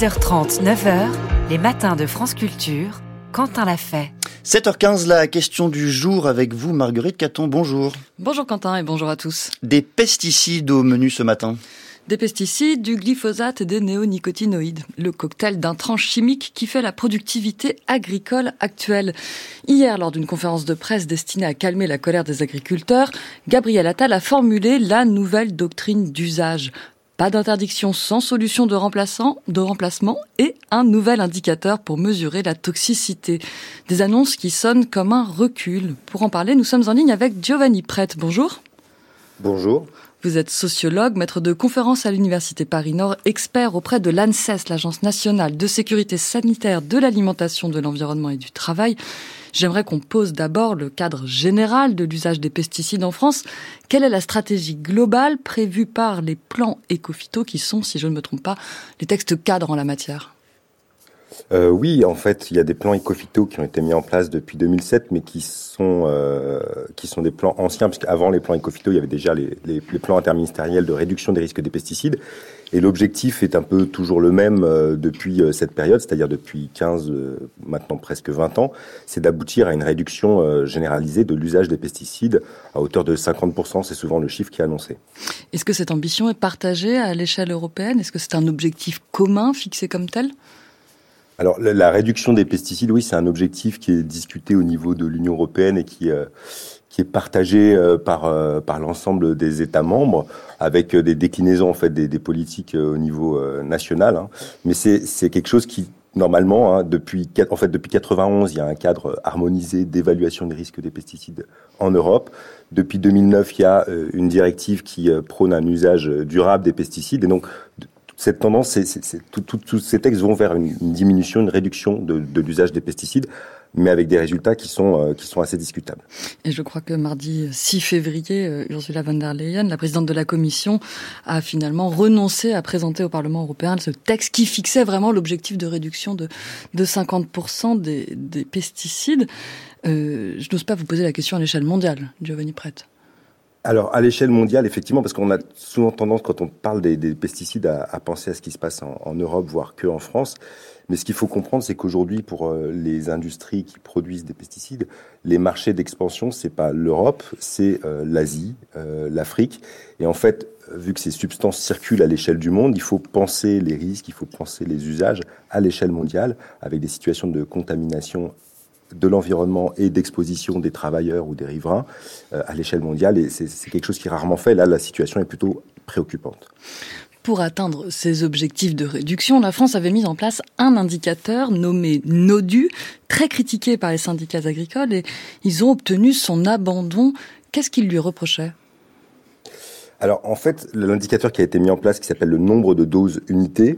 6h30, 9h, les matins de France Culture, Quentin l'a fait. 7h15, la question du jour avec vous, Marguerite Caton. Bonjour. Bonjour Quentin et bonjour à tous. Des pesticides au menu ce matin? Des pesticides, du glyphosate et des néonicotinoïdes, le cocktail d'un tranche chimique qui fait la productivité agricole actuelle. Hier, lors d'une conférence de presse destinée à calmer la colère des agriculteurs, Gabriel Attal a formulé la nouvelle doctrine d'usage. Pas d'interdiction sans solution de, de remplacement et un nouvel indicateur pour mesurer la toxicité. Des annonces qui sonnent comme un recul. Pour en parler, nous sommes en ligne avec Giovanni Prête. Bonjour. Bonjour. Vous êtes sociologue, maître de conférences à l'Université Paris-Nord, expert auprès de l'ANSES, l'Agence nationale de sécurité sanitaire de l'alimentation, de l'environnement et du travail. J'aimerais qu'on pose d'abord le cadre général de l'usage des pesticides en France. Quelle est la stratégie globale prévue par les plans éco-phyto qui sont, si je ne me trompe pas, les textes cadres en la matière? Euh, oui, en fait, il y a des plans éco-phyto qui ont été mis en place depuis 2007, mais qui sont euh, qui sont des plans anciens, parce qu'avant les plans éco-phyto, il y avait déjà les, les, plans interministériels de réduction des risques des pesticides. Et l'objectif est un peu toujours le même euh, depuis cette période, c'est-à-dire depuis 15, euh, maintenant presque 20 ans, c'est d'aboutir à une réduction généralisée de l'usage des pesticides à hauteur de 50%, c'est souvent le chiffre qui est annoncé. Est-ce que cette ambition est partagée à l'échelle européenne? Est-ce que c'est un objectif commun fixé comme tel? Alors la, réduction des pesticides, oui, c'est un objectif qui est discuté au niveau de l'Union européenne et qui euh, qui est partagé euh, par euh, par l'ensemble des États membres avec des déclinaisons en fait des, des politiques au niveau national. Hein. Mais c'est c'est quelque chose qui normalement hein, depuis en fait depuis 91 il y a un cadre harmonisé d'évaluation des risques des pesticides en Europe. Depuis 2009 il y a une directive qui prône un usage durable des pesticides et donc cette tendance, tous ces textes vont vers une, diminution, une réduction de, l'usage des pesticides, mais avec des résultats qui sont, euh, qui sont assez discutables. Et je crois que mardi 6 février, euh, Ursula von der Leyen, la présidente de la Commission, a finalement renoncé à présenter au Parlement européen ce texte qui fixait vraiment l'objectif de réduction de, de 50% des, des pesticides. Euh, je n'ose pas vous poser la question à l'échelle mondiale, Giovanni Prête. Alors, à l'échelle mondiale, effectivement, parce qu'on a souvent tendance, quand on parle des, pesticides, à, penser à ce qui se passe en, Europe, voire que en France. Mais ce qu'il faut comprendre, c'est qu'aujourd'hui, pour euh, les industries qui produisent des pesticides, les marchés d'expansion, c'est pas l'Europe, c'est euh, l'Asie, euh, l'Afrique. Et en fait, vu que ces substances circulent à l'échelle du monde, il faut penser les risques, il faut penser les usages à l'échelle mondiale, avec des situations de contamination de l'environnement et d'exposition des travailleurs ou des riverains euh, à l'échelle mondiale. Et c'est quelque chose qui est rarement fait. Là, la situation est plutôt préoccupante. Pour atteindre ces objectifs de réduction, la France avait mis en place un indicateur nommé NODU, très critiqué par les syndicats agricoles, et ils ont obtenu son abandon. Qu'est-ce qu'ils lui reprochaient alors en fait, l'indicateur qui a été mis en place, qui s'appelle le nombre de doses unités,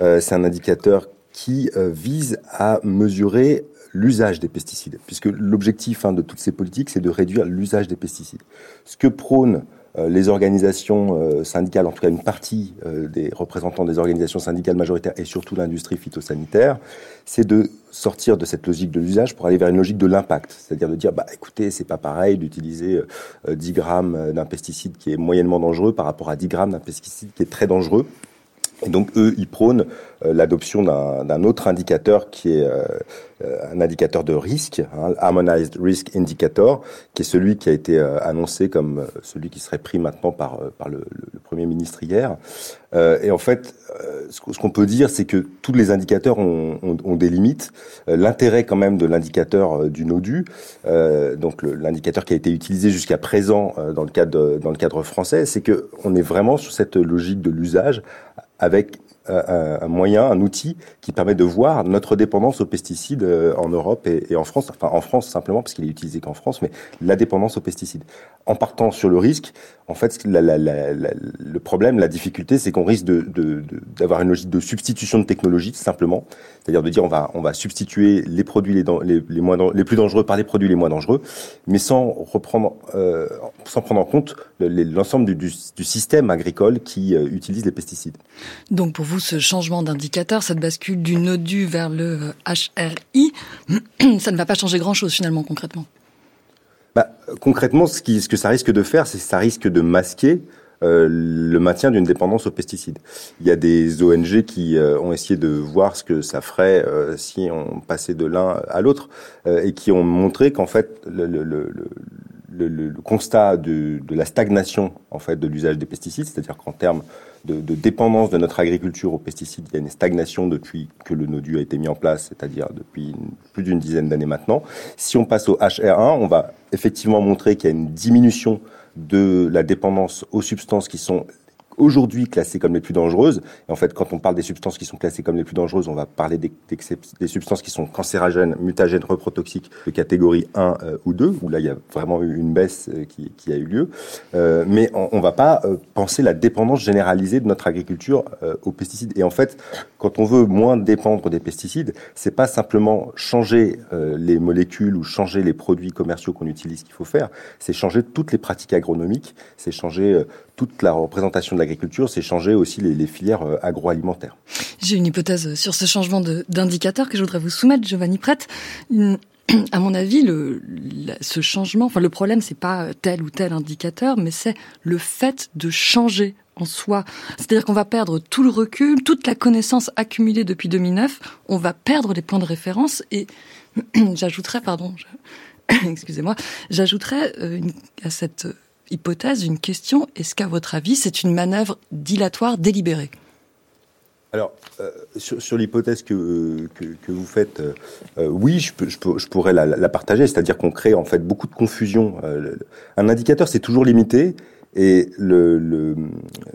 euh, c'est un indicateur qui euh, vise à mesurer l'usage des pesticides, puisque l'objectif hein, de toutes ces politiques, c'est de réduire l'usage des pesticides. Ce que prônent euh, les organisations euh, syndicales, en tout cas une partie euh, des représentants des organisations syndicales majoritaires et surtout l'industrie phytosanitaire, c'est de sortir de cette logique de l'usage pour aller vers une logique de l'impact, c'est-à-dire de dire bah écoutez c'est pas pareil d'utiliser 10 grammes d'un pesticide qui est moyennement dangereux par rapport à 10 grammes d'un pesticide qui est très dangereux. Et donc eux, ils prônent euh, l'adoption d'un autre indicateur qui est euh, euh, un indicateur de risque, hein, Harmonized Risk Indicator, qui est celui qui a été annoncé comme celui qui serait pris maintenant par, par le, le Premier ministre hier. et en fait, ce qu'on peut dire, c'est que tous les indicateurs ont, ont, ont des limites. L'intérêt quand même de l'indicateur du NODU, donc l'indicateur qui a été utilisé jusqu'à présent dans le cadre dans le cadre français, c'est que on est vraiment sur cette logique de l'usage avec un, moyen, un outil qui permet de voir notre dépendance aux pesticides euh, en Europe et, en France, enfin en France simplement parce qu'il est utilisé qu'en France, mais la dépendance aux pesticides. En partant sur le risque, en fait, le problème, la difficulté, c'est qu'on risque d'avoir une logique de substitution de technologie, simplement, c'est-à-dire de dire on va substituer les produits les plus dangereux par les produits les moins dangereux, mais sans reprendre, euh, sans prendre en compte l'ensemble du, du, système agricole qui euh, utilise les pesticides. Donc pour vous, ce changement d'indicateur, cette bascule du NODU vers le HRI, ça ne va pas changer grand-chose finalement concrètement bah, Concrètement, ce, que ça risque de faire, c'est que ça risque de masquer le maintien d'une dépendance aux pesticides. Il y a des ONG qui ont essayé de voir ce que ça ferait si on passait de l'un à l'autre et qui ont montré qu'en fait le, le, constat de, la stagnation en fait de l'usage des pesticides, c'est-à-dire qu'en termes de, dépendance de notre agriculture aux pesticides, il y a une stagnation depuis que le NODU a été mis en place, c'est-à-dire depuis plus d'une dizaine d'années maintenant. Si on passe au HR1, on va effectivement montrer qu'il y a une diminution de la dépendance aux substances qui sont aujourd'hui classées comme les plus dangereuses. Et en fait, quand on parle des substances qui sont classées comme les plus dangereuses, on va parler des, des, substances qui sont cancérogènes, mutagènes, reprotoxiques de catégorie 1 euh, ou 2, où là, il y a vraiment eu une baisse euh, qui, a eu lieu. Euh, mais on ne va pas penser la dépendance généralisée de notre agriculture aux pesticides. Et en fait, quand on veut moins dépendre des pesticides, c'est pas simplement changer les molécules ou changer les produits commerciaux qu'on utilise qu'il faut faire, c'est changer toutes les pratiques agronomiques, c'est changer toute la représentation de l'agriculture, c'est changer aussi les, filières euh, agroalimentaires. J'ai une hypothèse sur ce changement d'indicateur que je voudrais vous soumettre, Giovanni Prête. À mon avis, le, ce changement, enfin le problème, c'est pas tel ou tel indicateur, mais c'est le fait de changer en soi. C'est-à-dire qu'on va perdre tout le recul, toute la connaissance accumulée depuis 2009, on va perdre les points de référence et j'ajouterais, pardon, excusez-moi, j'ajouterais euh, à cette hypothèse, une question. Est-ce qu'à votre avis, c'est une manœuvre dilatoire délibérée? Alors, euh, sur, l'hypothèse que, que, que, vous faites, euh, euh oui, je, je, pourrais la, partager, c'est-à-dire qu'on crée en fait beaucoup de confusion. Euh, un indicateur, c'est toujours limité, et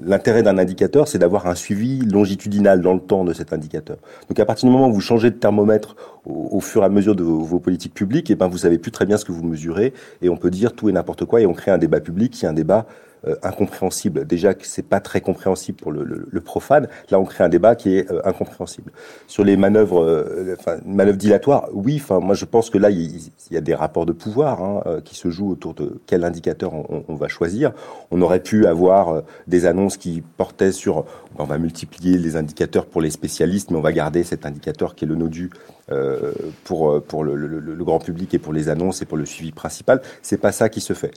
l'intérêt d'un indicateur, c'est d'avoir un suivi longitudinal dans le temps de cet indicateur. Donc à partir du moment où vous changez de thermomètre au, fur et à mesure de vos, vos, politiques publiques, et eh ben vous savez plus très bien ce que vous mesurez, et on peut dire tout et n'importe quoi, et on crée un débat public qui est un débat euh, incompréhensible. Déjà que c'est pas très compréhensible pour le, profane. Là, on crée un débat qui est euh, incompréhensible. Sur les manœuvres, euh, dilatoires, oui. Enfin, moi, je pense que là, il, y a des rapports de pouvoir hein, qui se jouent autour de quel indicateur on, va choisir. On aurait pu avoir des annonces qui portaient sur, on va multiplier les indicateurs pour les spécialistes, mais on va garder cet indicateur qui est le NODU euh, pour pour le, grand public et pour les annonces et pour le suivi principal. C'est pas ça qui se fait.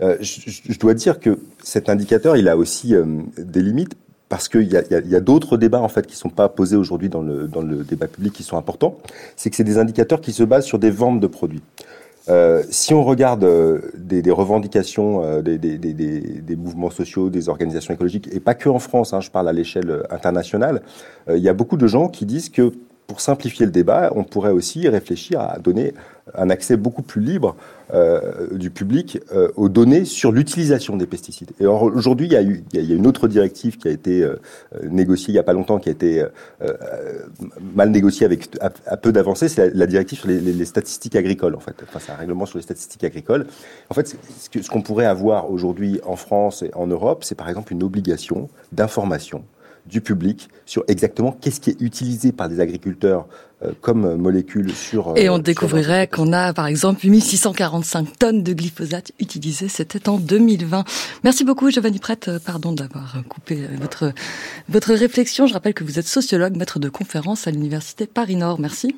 Euh, je, dois dire que cet indicateur, il a aussi euh, des limites parce qu'il y a, a, a d'autres débats en fait qui sont pas posés aujourd'hui dans le dans le débat public qui sont importants. C'est que c'est des indicateurs qui se basent sur des ventes de produits. Euh, si on regarde euh, des, revendications euh, des, des, des, mouvements sociaux, des organisations écologiques, et pas que en France, hein, je parle à l'échelle internationale, il y a beaucoup de gens qui disent que pour simplifier le débat, on pourrait aussi réfléchir à donner un accès beaucoup plus libre euh, du public euh, aux données sur l'utilisation des pesticides. Et aujourd'hui, il y, a une autre directive qui a été euh, négociée il n'y a pas longtemps, qui a été mal négociée avec à, peu d'avancée, c'est la, directive sur les, statistiques agricoles, en fait. Enfin, c'est un règlement sur les statistiques agricoles. En fait, ce qu'on pourrait avoir aujourd'hui en France et en Europe, c'est par exemple une obligation d'information du public sur exactement qu'est-ce qui est utilisé par des agriculteurs euh, comme molécule sur... Euh, Et on découvrirait qu'on a par exemple 8645 tonnes de glyphosate utilisées, c'était en 2020. Merci beaucoup Giovanni Prête, euh, pardon d'avoir coupé votre, votre réflexion. Je rappelle que vous êtes sociologue, maître de conférence à l'Université Paris-Nord. Merci.